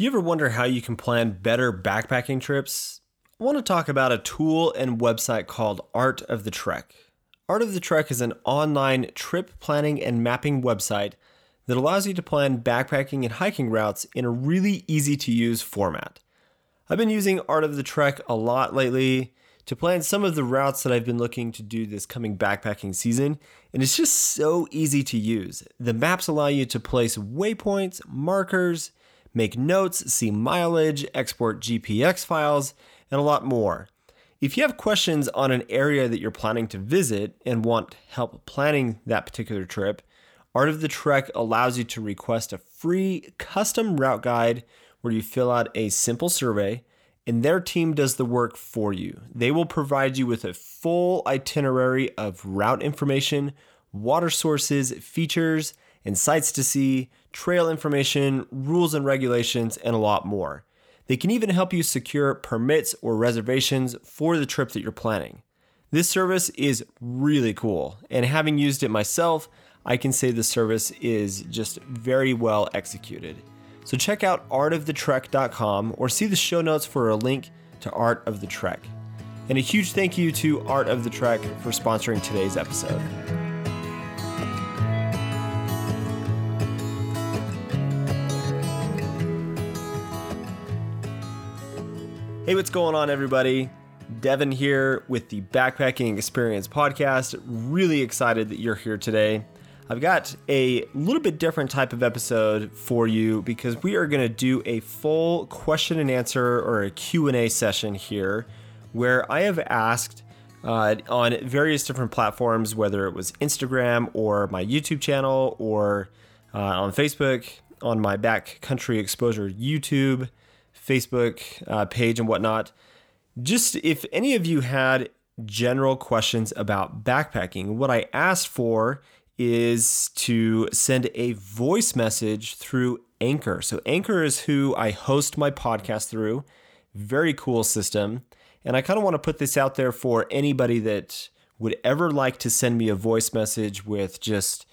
Do you ever wonder how you can plan better backpacking trips? I want to talk about a tool and website called Art of the Trek. Art of the Trek is an online trip planning and mapping website that allows you to plan backpacking and hiking routes in a really easy to use format. I've been using Art of the Trek a lot lately to plan some of the routes that I've been looking to do this coming backpacking season, and it's just so easy to use. The maps allow you to place waypoints, markers, make notes, see mileage, export GPX files, and a lot more. If you have questions on an area that you're planning to visit and want help planning that particular trip, Art of the Trek allows you to request a free custom route guide where you fill out a simple survey and their team does the work for you. They will provide you with a full itinerary of route information, water sources, features, and sights to see, trail information, rules and regulations, and a lot more. They can even help you secure permits or reservations for the trip that you're planning. This service is really cool, and having used it myself, I can say the service is just very well executed. So check out artofthetrek.com or see the show notes for a link to Art of the Trek. And a huge thank you to Art of the Trek for sponsoring today's episode. Hey, what's going on, everybody? Devin here with the Backpacking Experience Podcast. Really excited that you're here today. I've got a little bit different type of episode for you because we are going to do a full question and answer or a Q&A session here where I have asked uh, on various different platforms, whether it was Instagram or my YouTube channel or uh, on Facebook, on my Backcountry Exposure YouTube, Facebook uh, page and whatnot. Just if any of you had general questions about backpacking, what I asked for is to send a voice message through Anchor. So, Anchor is who I host my podcast through. Very cool system. And I kind of want to put this out there for anybody that would ever like to send me a voice message with just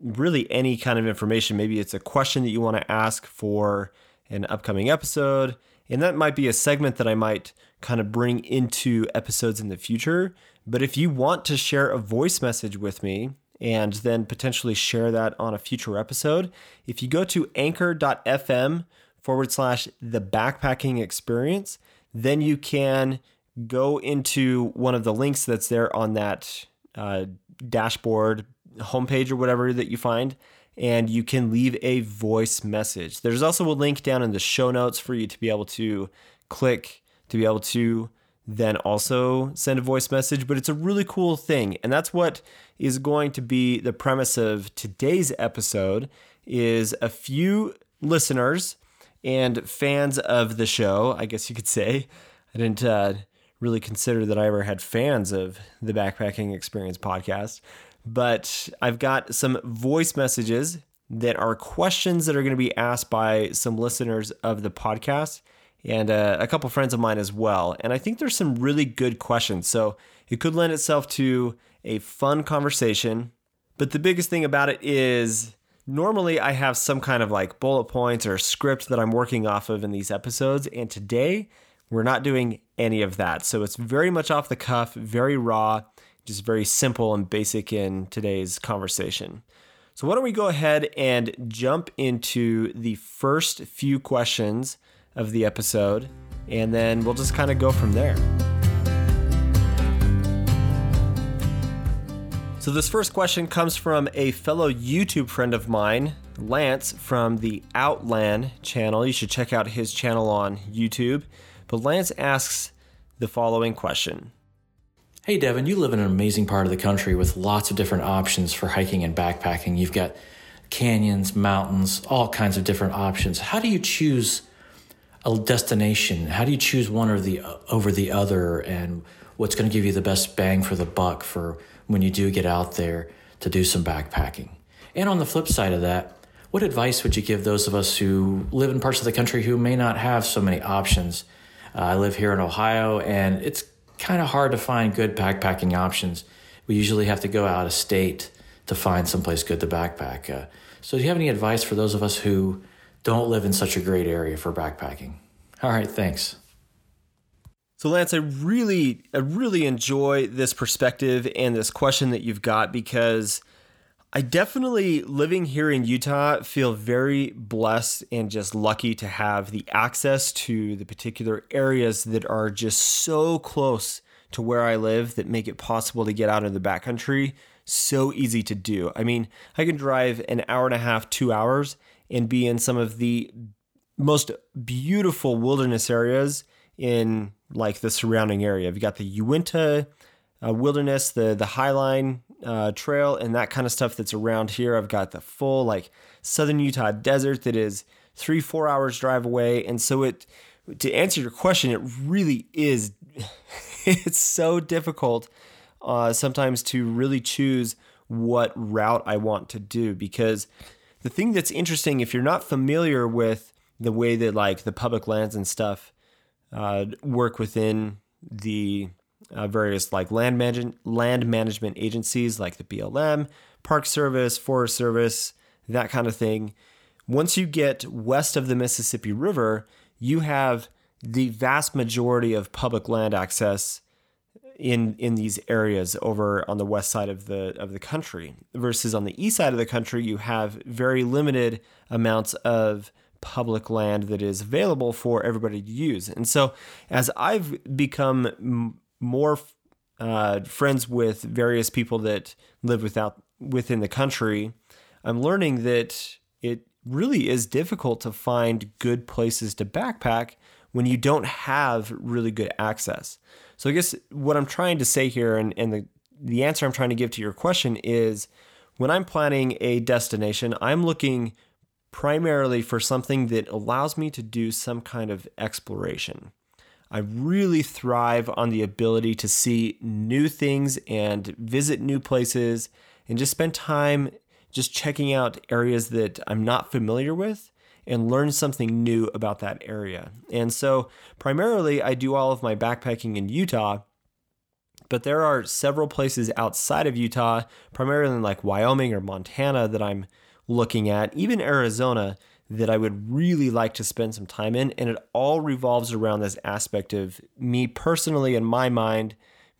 really any kind of information. Maybe it's a question that you want to ask for an upcoming episode. And that might be a segment that I might kind of bring into episodes in the future. But if you want to share a voice message with me and then potentially share that on a future episode, if you go to anchor.fm forward slash the backpacking experience, then you can go into one of the links that's there on that uh, dashboard homepage or whatever that you find and you can leave a voice message. There's also a link down in the show notes for you to be able to click to be able to then also send a voice message, but it's a really cool thing. And that's what is going to be the premise of today's episode is a few listeners and fans of the show, I guess you could say. I didn't uh, really consider that I ever had fans of the Backpacking Experience podcast, but I've got some voice messages that are questions that are going to be asked by some listeners of the podcast and uh, a couple friends of mine as well. And I think there's some really good questions. So it could lend itself to a fun conversation. But the biggest thing about it is normally I have some kind of like bullet points or script that I'm working off of in these episodes. And today we're not doing any of that. So it's very much off the cuff, very raw just very simple and basic in today's conversation. So, why don't we go ahead and jump into the first few questions of the episode, and then we'll just kind of go from there. So, this first question comes from a fellow YouTube friend of mine, Lance from the Outland channel. You should check out his channel on YouTube. But Lance asks the following question Hey, Devin, you live in an amazing part of the country with lots of different options for hiking and backpacking. You've got canyons, mountains, all kinds of different options. How do you choose a destination? How do you choose one or the over the other and what's going to give you the best bang for the buck for when you do get out there to do some backpacking? And on the flip side of that, what advice would you give those of us who live in parts of the country who may not have so many options? Uh, I live here in Ohio and it's kind of hard to find good backpacking options. We usually have to go out of state to find someplace good to backpack. Uh, so, do you have any advice for those of us who don't live in such a great area for backpacking. All right, thanks. So Lance, I really I really enjoy this perspective and this question that you've got because I definitely living here in Utah feel very blessed and just lucky to have the access to the particular areas that are just so close to where I live that make it possible to get out in the backcountry so easy to do. I mean, I can drive an hour and a half, 2 hours and be in some of the most beautiful wilderness areas in like the surrounding area. You've got the Uinta uh, Wilderness, the the Highline uh, Trail, and that kind of stuff that's around here. I've got the full like Southern Utah desert that is three four hours drive away, and so it. To answer your question, it really is. it's so difficult uh, sometimes to really choose what route I want to do because the thing that's interesting if you're not familiar with the way that like the public lands and stuff uh, work within the uh, various like land management land management agencies like the BLM, Park Service, Forest Service, that kind of thing. Once you get west of the Mississippi River, you have the vast majority of public land access in in these areas over on the west side of the of the country versus on the east side of the country you have very limited amounts of public land that is available for everybody to use. And so, as I've become more uh, friends with various people that live without within the country, I'm learning that it really is difficult to find good places to backpack when you don't have really good access. So I guess what I'm trying to say here and, and the, the answer I'm trying to give to your question is when I'm planning a destination, I'm looking primarily for something that allows me to do some kind of exploration. I really thrive on the ability to see new things and visit new places and just spend time just checking out areas that I'm not familiar with and learn something new about that area. And so, primarily, I do all of my backpacking in Utah, but there are several places outside of Utah, primarily in like Wyoming or Montana, that I'm looking at, even Arizona, that I would really like to spend some time in. And it all revolves around this aspect of me personally, in my mind,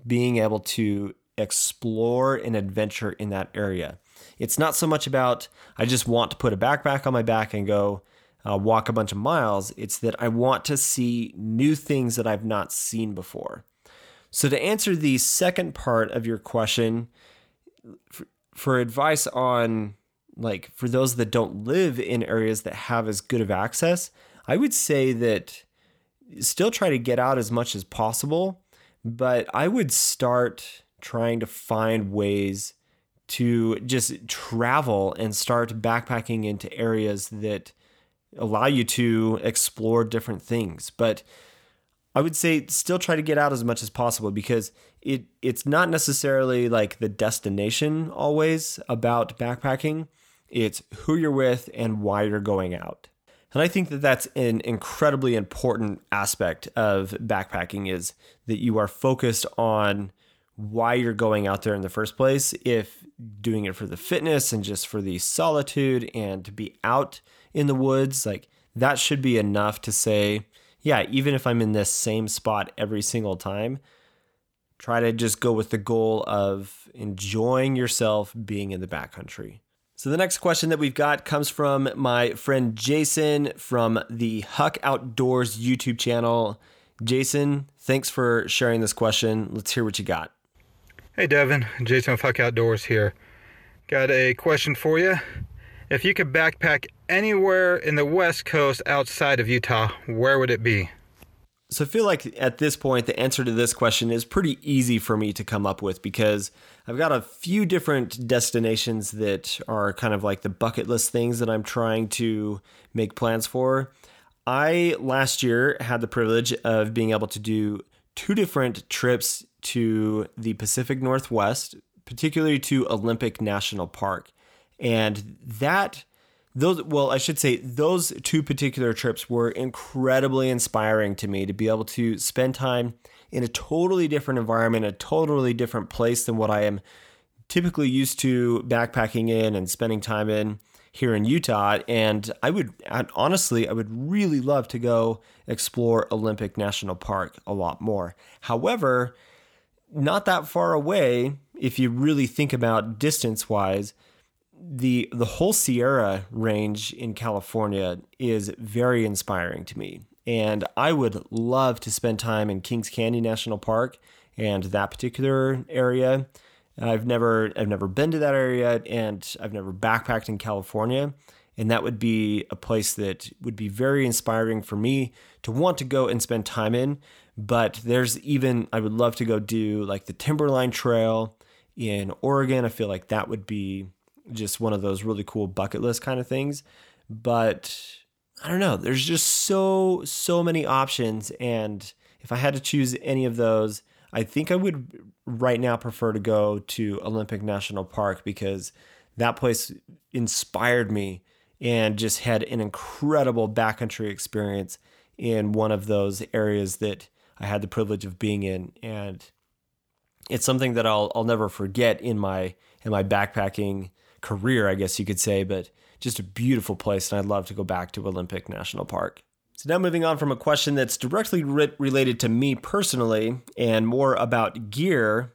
being able to explore and adventure in that area. It's not so much about I just want to put a backpack on my back and go uh, walk a bunch of miles. It's that I want to see new things that I've not seen before. So, to answer the second part of your question, for, for advice on like for those that don't live in areas that have as good of access, I would say that still try to get out as much as possible, but I would start trying to find ways to just travel and start backpacking into areas that allow you to explore different things. But I would say still try to get out as much as possible because it it's not necessarily like the destination always about backpacking. It's who you're with and why you're going out. And I think that that's an incredibly important aspect of backpacking is that you are focused on why you're going out there in the first place. If doing it for the fitness and just for the solitude and to be out in the woods, like that should be enough to say, yeah, even if I'm in this same spot every single time, try to just go with the goal of enjoying yourself being in the backcountry. So the next question that we've got comes from my friend Jason from the Huck Outdoors YouTube channel. Jason, thanks for sharing this question. Let's hear what you got. Hey Devin, Jason of Huck Outdoors here. Got a question for you. If you could backpack anywhere in the West Coast outside of Utah, where would it be? So I feel like at this point, the answer to this question is pretty easy for me to come up with because I've got a few different destinations that are kind of like the bucket list things that I'm trying to make plans for. I last year had the privilege of being able to do two different trips to the Pacific Northwest, particularly to Olympic National Park. And that those well i should say those two particular trips were incredibly inspiring to me to be able to spend time in a totally different environment a totally different place than what i am typically used to backpacking in and spending time in here in Utah. And I would I'd, honestly, I would really love to go explore Olympic National Park a lot more. However, not that far away, if you really think about distance wise, the the whole Sierra range in California is very inspiring to me. And I would love to spend time in Kings Canyon National Park and that particular area. I've never I've never been to that area and I've never backpacked in California and that would be a place that would be very inspiring for me to want to go and spend time in but there's even I would love to go do like the Timberline Trail in Oregon I feel like that would be just one of those really cool bucket list kind of things. But I don't know there's just so so many options. And if I had to choose any of those I think I would right now prefer to go to Olympic National Park because that place inspired me and just had an incredible backcountry experience in one of those areas that I had the privilege of being in. And it's something that I'll I'll never forget in my in my backpacking career I guess you could say but just a beautiful place and I'd love to go back to Olympic National Park. So, now moving on from a question that's directly re- related to me personally and more about gear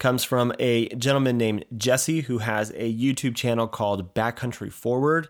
comes from a gentleman named Jesse who has a YouTube channel called Backcountry Forward.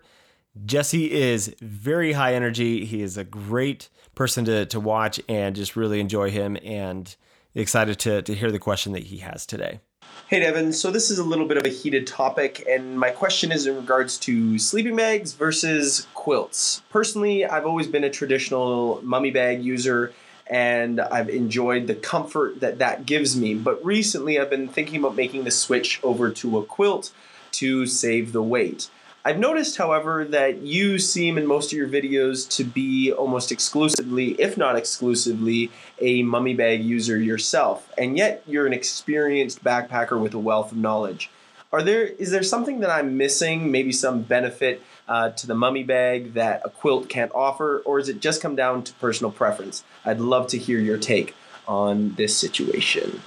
Jesse is very high energy. He is a great person to, to watch and just really enjoy him and excited to, to hear the question that he has today. Hey Devin, so this is a little bit of a heated topic, and my question is in regards to sleeping bags versus quilts. Personally, I've always been a traditional mummy bag user, and I've enjoyed the comfort that that gives me. But recently, I've been thinking about making the switch over to a quilt to save the weight. I've noticed, however, that you seem in most of your videos to be almost exclusively, if not exclusively, a mummy bag user yourself, and yet you're an experienced backpacker with a wealth of knowledge. Are there is there something that I'm missing? Maybe some benefit uh, to the mummy bag that a quilt can't offer, or is it just come down to personal preference? I'd love to hear your take on this situation.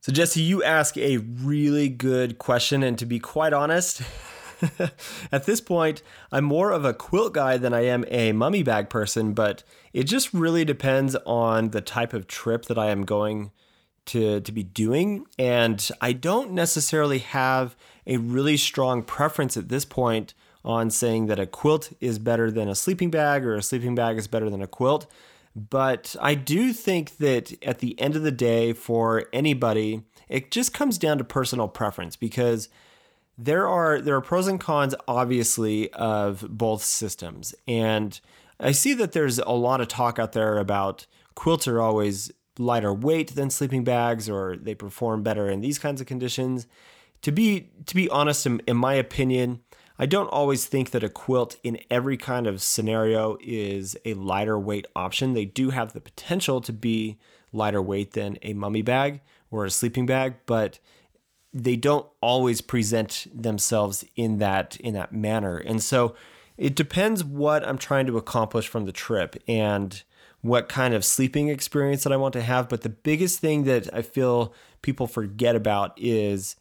So, Jesse, you ask a really good question, and to be quite honest. At this point, I'm more of a quilt guy than I am a mummy bag person, but it just really depends on the type of trip that I am going to, to be doing. And I don't necessarily have a really strong preference at this point on saying that a quilt is better than a sleeping bag or a sleeping bag is better than a quilt. But I do think that at the end of the day, for anybody, it just comes down to personal preference because there are there are pros and cons obviously of both systems. And i see that there's a lot of talk out there about quilts are always lighter weight than sleeping bags or they perform better in these kinds of conditions. To be to be honest in, in my opinion i don't always think that a quilt in every kind of scenario is a lighter weight option. They do have the potential to be lighter weight than a mummy bag or a sleeping bag but they don't always present themselves in that in that manner. And so it depends what I'm trying to accomplish from the trip and what kind of sleeping experience that I want to have. But the biggest thing that I feel people forget about is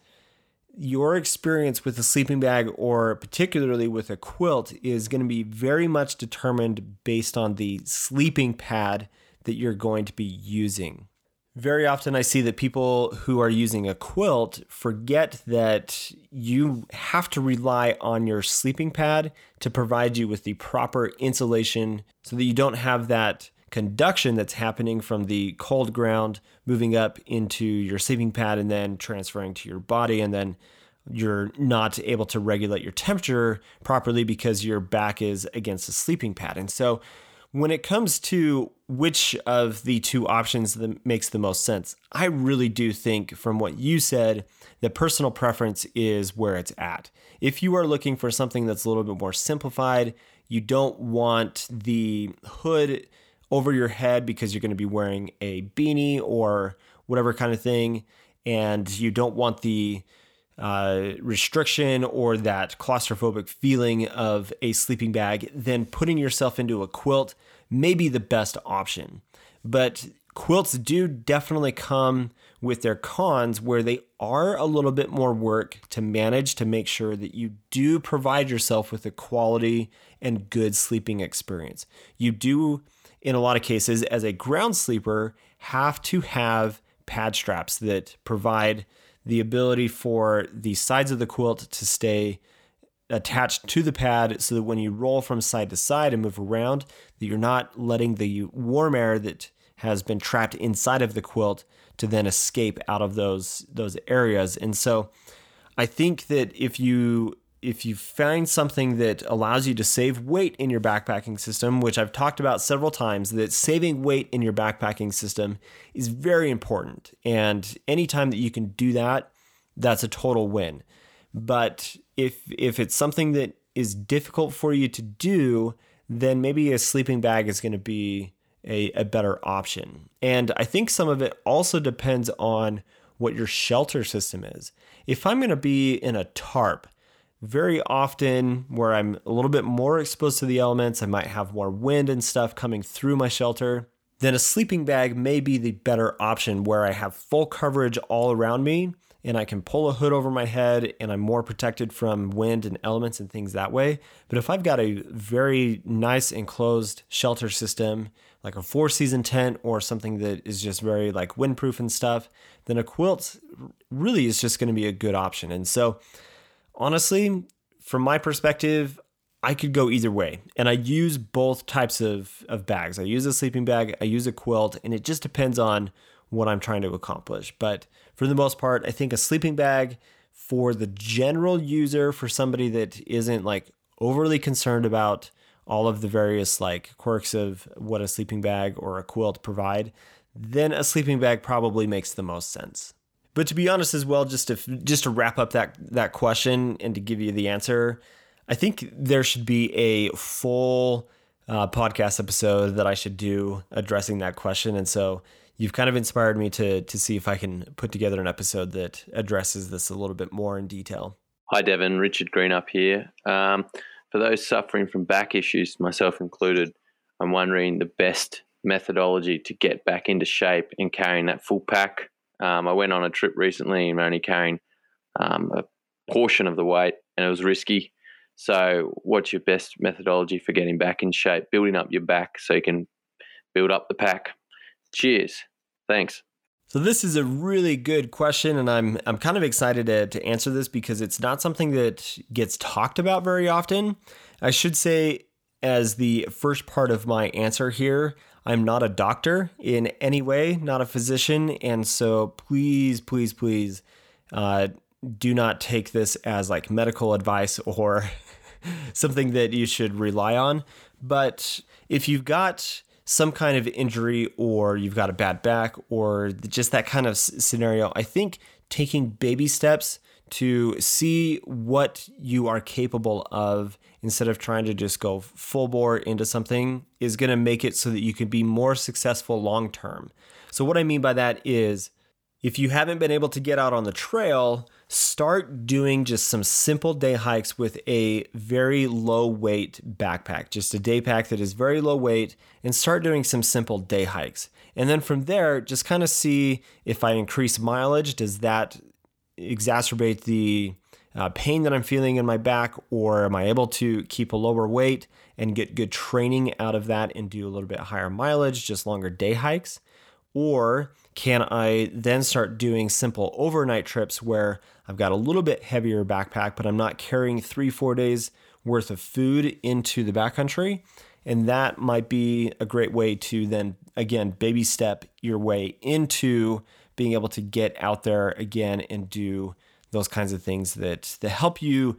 your experience with a sleeping bag or particularly with a quilt is going to be very much determined based on the sleeping pad that you're going to be using. Very often, I see that people who are using a quilt forget that you have to rely on your sleeping pad to provide you with the proper insulation so that you don't have that conduction that's happening from the cold ground moving up into your sleeping pad and then transferring to your body. And then you're not able to regulate your temperature properly because your back is against the sleeping pad. And so, when it comes to which of the two options that makes the most sense, I really do think from what you said that personal preference is where it's at. If you are looking for something that's a little bit more simplified, you don't want the hood over your head because you're going to be wearing a beanie or whatever kind of thing, and you don't want the uh, restriction or that claustrophobic feeling of a sleeping bag, then putting yourself into a quilt may be the best option. But quilts do definitely come with their cons where they are a little bit more work to manage to make sure that you do provide yourself with a quality and good sleeping experience. You do, in a lot of cases, as a ground sleeper, have to have pad straps that provide the ability for the sides of the quilt to stay attached to the pad so that when you roll from side to side and move around that you're not letting the warm air that has been trapped inside of the quilt to then escape out of those those areas. And so I think that if you if you find something that allows you to save weight in your backpacking system, which I've talked about several times, that saving weight in your backpacking system is very important. And anytime that you can do that, that's a total win. But if if it's something that is difficult for you to do, then maybe a sleeping bag is going to be a, a better option. And I think some of it also depends on what your shelter system is. If I'm going to be in a tarp, very often where I'm a little bit more exposed to the elements, I might have more wind and stuff coming through my shelter. Then a sleeping bag may be the better option where I have full coverage all around me and I can pull a hood over my head and I'm more protected from wind and elements and things that way. But if I've got a very nice enclosed shelter system, like a four season tent or something that is just very like windproof and stuff, then a quilt really is just going to be a good option. And so, honestly, from my perspective, I could go either way. And I use both types of, of bags. I use a sleeping bag, I use a quilt, and it just depends on what I'm trying to accomplish. But for the most part, I think a sleeping bag for the general user, for somebody that isn't like overly concerned about all of the various like quirks of what a sleeping bag or a quilt provide, then a sleeping bag probably makes the most sense. But to be honest as well, just to just to wrap up that that question and to give you the answer, I think there should be a full uh, podcast episode that I should do addressing that question. And so you've kind of inspired me to to see if I can put together an episode that addresses this a little bit more in detail. Hi, Devin. Richard Green up here. Um, for those suffering from back issues, myself included, I'm wondering the best methodology to get back into shape and carrying that full pack. Um, I went on a trip recently and only carrying um, a portion of the weight, and it was risky. So, what's your best methodology for getting back in shape, building up your back so you can build up the pack? Cheers. Thanks. So this is a really good question, and I'm I'm kind of excited to, to answer this because it's not something that gets talked about very often. I should say, as the first part of my answer here, I'm not a doctor in any way, not a physician, and so please, please, please, uh, do not take this as like medical advice or something that you should rely on. But if you've got some kind of injury or you've got a bad back or just that kind of scenario, I think taking baby steps to see what you are capable of instead of trying to just go full bore into something is going to make it so that you can be more successful long term. So, what I mean by that is if you haven't been able to get out on the trail, start doing just some simple day hikes with a very low weight backpack, just a day pack that is very low weight, and start doing some simple day hikes. And then from there, just kind of see if I increase mileage, does that exacerbate the uh, pain that I'm feeling in my back, or am I able to keep a lower weight and get good training out of that and do a little bit higher mileage, just longer day hikes? Or can I then start doing simple overnight trips where I've got a little bit heavier backpack, but I'm not carrying three, four days worth of food into the backcountry? And that might be a great way to then, again, baby step your way into being able to get out there again and do those kinds of things that, that help you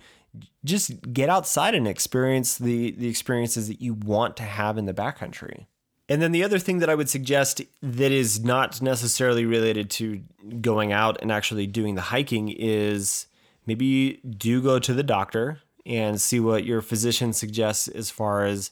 just get outside and experience the, the experiences that you want to have in the backcountry. And then the other thing that I would suggest that is not necessarily related to going out and actually doing the hiking is maybe do go to the doctor and see what your physician suggests as far as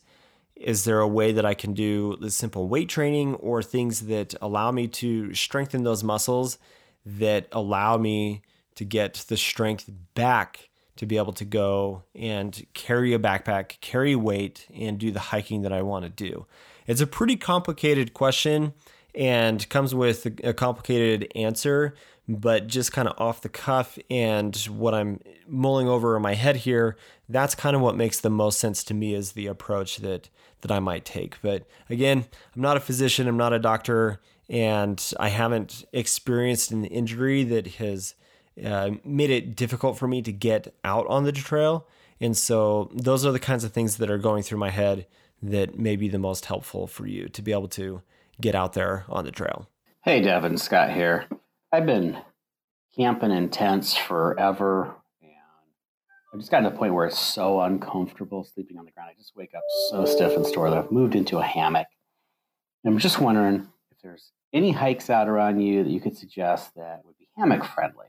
is there a way that I can do the simple weight training or things that allow me to strengthen those muscles that allow me to get the strength back to be able to go and carry a backpack, carry weight, and do the hiking that I want to do. It's a pretty complicated question, and comes with a complicated answer, but just kind of off the cuff and what I'm mulling over in my head here, that's kind of what makes the most sense to me is the approach that that I might take. But again, I'm not a physician, I'm not a doctor, and I haven't experienced an injury that has uh, made it difficult for me to get out on the trail. And so those are the kinds of things that are going through my head that may be the most helpful for you to be able to get out there on the trail. Hey, Devin, Scott here. I've been camping in tents forever, and I've just gotten to the point where it's so uncomfortable sleeping on the ground. I just wake up so stiff and sore that I've moved into a hammock. And I'm just wondering if there's any hikes out around you that you could suggest that would be hammock friendly.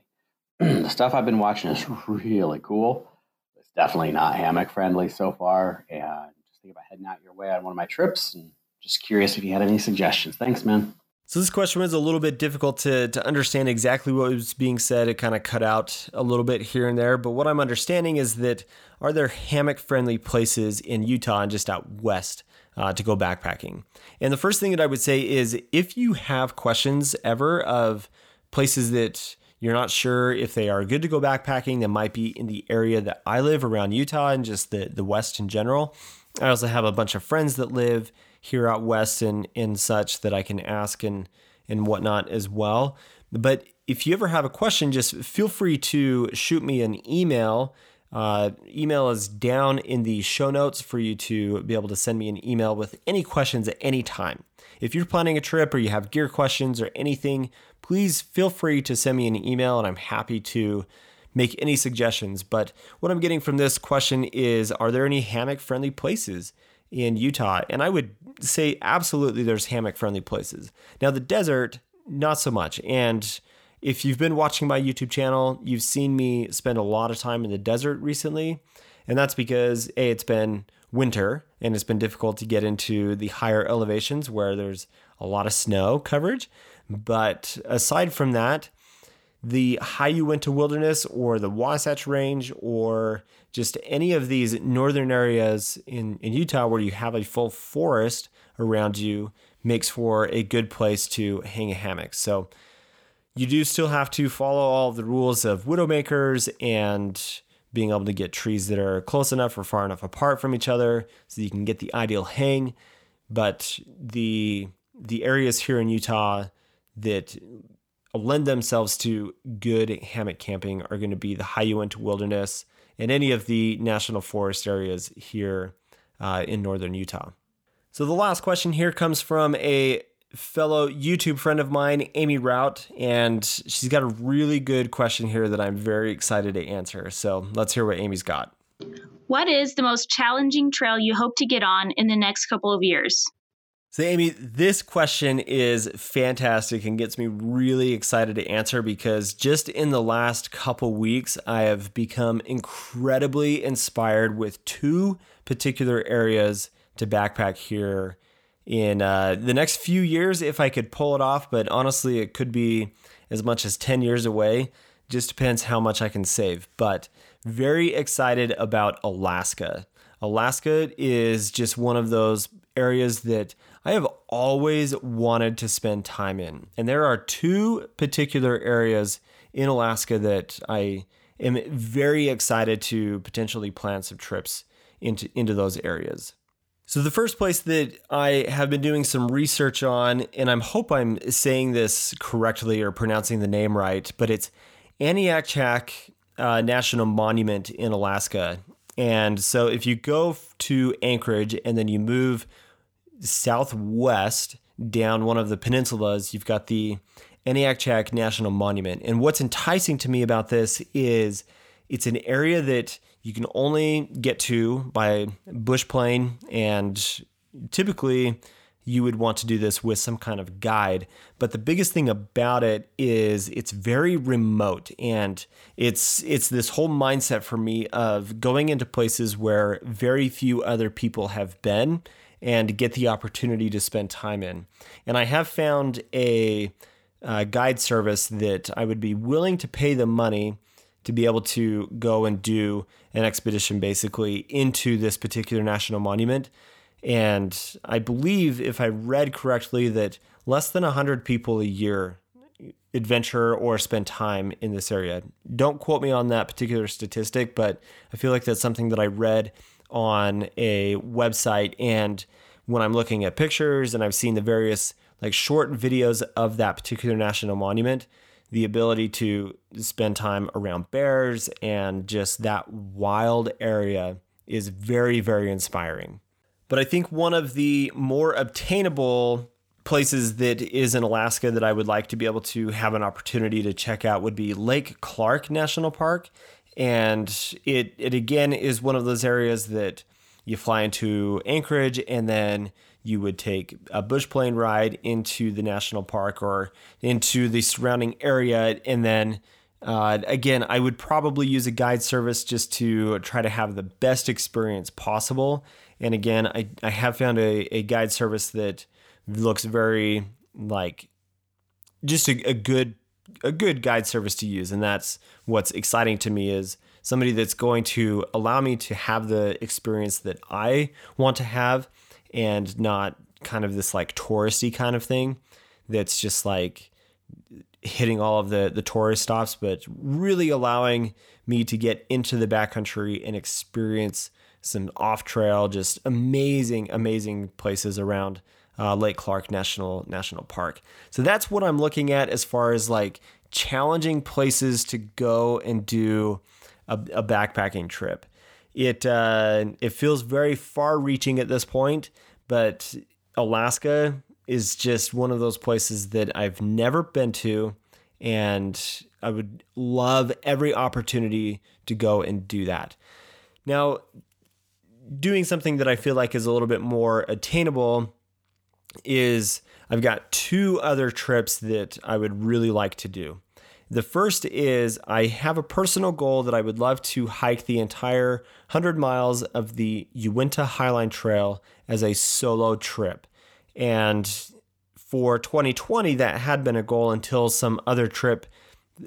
the stuff I've been watching is really cool. It's definitely not hammock friendly so far, and just think about heading out your way on one of my trips. And just curious if you had any suggestions. Thanks, man. So this question was a little bit difficult to, to understand exactly what was being said. It kind of cut out a little bit here and there. But what I'm understanding is that are there hammock friendly places in Utah and just out west uh, to go backpacking? And the first thing that I would say is if you have questions ever of places that you're not sure if they are good to go backpacking, that might be in the area that I live around Utah and just the, the West in general. I also have a bunch of friends that live here out west and and such that I can ask and and whatnot as well. But if you ever have a question, just feel free to shoot me an email. Uh, email is down in the show notes for you to be able to send me an email with any questions at any time. If you're planning a trip or you have gear questions or anything, please feel free to send me an email and I'm happy to make any suggestions. But what I'm getting from this question is Are there any hammock friendly places in Utah. And I would say absolutely there's hammock friendly places. Now, the desert, not so much. And if you've been watching my YouTube channel, you've seen me spend a lot of time in the desert recently. And that's because A, it's been winter and it's been difficult to get into the higher elevations where there's a lot of snow coverage. But aside from that, the High Uinta Wilderness or the Wasatch Range or just any of these northern areas in, in Utah where you have a full forest around you makes for a good place to hang a hammock. So you do still have to follow all the rules of widowmakers and being able to get trees that are close enough or far enough apart from each other so you can get the ideal hang. But the the areas here in Utah that lend themselves to good hammock camping are going to be the High Uinta Wilderness and any of the national forest areas here uh, in northern Utah. So the last question here comes from a fellow YouTube friend of mine, Amy Rout, and she's got a really good question here that I'm very excited to answer. So let's hear what Amy's got. What is the most challenging trail you hope to get on in the next couple of years? So, Amy, this question is fantastic and gets me really excited to answer because just in the last couple weeks, I have become incredibly inspired with two particular areas to backpack here in uh, the next few years if I could pull it off. But honestly, it could be as much as 10 years away. Just depends how much I can save. But very excited about Alaska. Alaska is just one of those areas that I have always wanted to spend time in. And there are two particular areas in Alaska that I am very excited to potentially plan some trips into, into those areas. So, the first place that I have been doing some research on, and I hope I'm saying this correctly or pronouncing the name right, but it's Aniakchak uh, National Monument in Alaska. And so, if you go to Anchorage and then you move southwest down one of the peninsulas, you've got the Aniakchak National Monument. And what's enticing to me about this is it's an area that you can only get to by bush plane, and typically you would want to do this with some kind of guide. But the biggest thing about it is it's very remote and it's it's this whole mindset for me of going into places where very few other people have been and get the opportunity to spend time in. And I have found a, guide service that I would be willing to pay the money to be able to go and do an expedition basically into this particular national monument. And I believe, if I read correctly, that less than 100 people a year adventure or spend time in this area. Don't quote me on that particular statistic, but I feel like that's something that I read on a website. And when I'm looking at pictures and I've seen the various like short videos of that particular national monument, the ability to spend time around bears and just that wild area is very, very inspiring. But I think one of the more obtainable places that is in Alaska that I would like to be able to have an opportunity to check out would be Lake Clark National Park. And it, it again is one of those areas that you fly into Anchorage and then you would take a bush plane ride into the national park or into the surrounding area. And then uh, again, I would probably use a guide service just to try to have the best experience possible. And again, I, I have found a, a guide service that looks very like just a, a good a good guide service to use and that's what's exciting to me is somebody that's going to allow me to have the experience that I want to have and not kind of this like touristy kind of thing that's just like hitting all of the the tourist stops but really allowing me to get into the backcountry and experience some off trail just amazing amazing places around uh, Lake Clark National National Park. So that's what I'm looking at as far as like challenging places to go and do a, a backpacking trip. It uh, it feels very far-reaching at this point, but Alaska is just one of those places that I've never been to, and I would love every opportunity to go and do that. Now, doing something that I feel like is a little bit more attainable is I've got two other trips that I would really like to do. The first is I have a personal goal that I would love to hike the entire 100 miles of the Uinta Highline Trail as a solo trip. And for 2020, that had been a goal until some other trip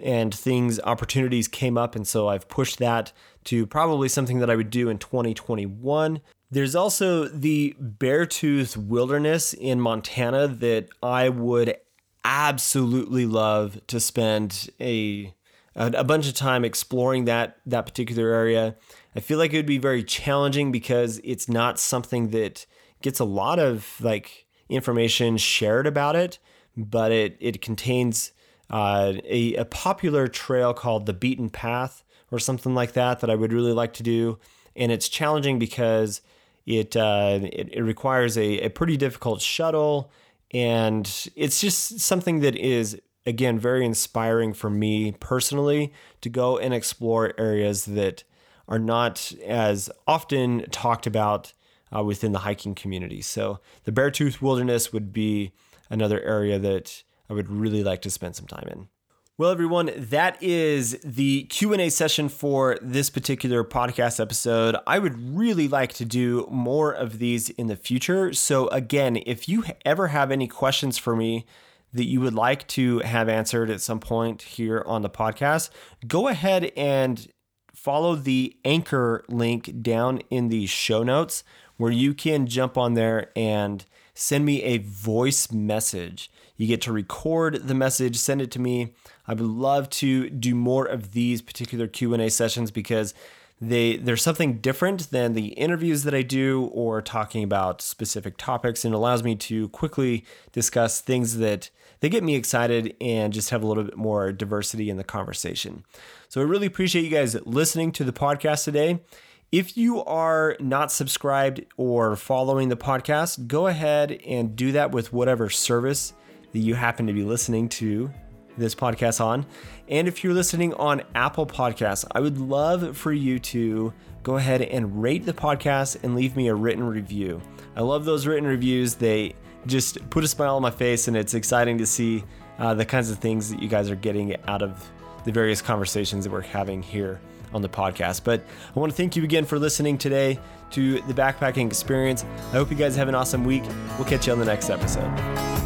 and things, opportunities came up. And so I've pushed that to probably something that I would do in 2021. There's also the Beartooth Wilderness in Montana that I would absolutely love to spend a a bunch of time exploring that that particular area. I feel like it would be very challenging because it's not something that gets a lot of like information shared about it, but it it contains uh, a, a popular trail called the Beaten Path or something like that that I would really like to do, and it's challenging because it uh, it, it, requires a, a pretty difficult shuttle, and it's just something that is again very inspiring for me personally to go and explore areas that are not as often talked about uh, within the hiking community. So the Beartooth Wilderness would be another area that I would really like to spend some time in. Well, everyone, that is the Q&A session for this particular podcast episode. I would really like to do more of these in the future. So again, if you ever have any questions for me that you would like to have answered at some point here on the podcast, go ahead and follow the anchor link down in the show notes where you can jump on there and send me a voice message. You get to record the message, send it to me. I would love to do more of these particular Q&A sessions because they there's something different than the interviews that I do or talking about specific topics and allows me to quickly discuss things that they get me excited and just have a little bit more diversity in the conversation. So I really appreciate you guys listening to the podcast today. If you are not subscribed or following the podcast, go ahead and do that with whatever service that you happen to be listening to this podcast on. And if you're listening on Apple Podcasts, I would love for you to go ahead and rate the podcast and leave me a written review. I love those written reviews. They just put a smile on my face, and it's exciting to see uh, the kinds of things that you guys are getting out of the various conversations that we're having here on the podcast. But I want to thank you again for listening today to the backpacking experience. I hope you guys have an awesome week. We'll catch you on the next episode.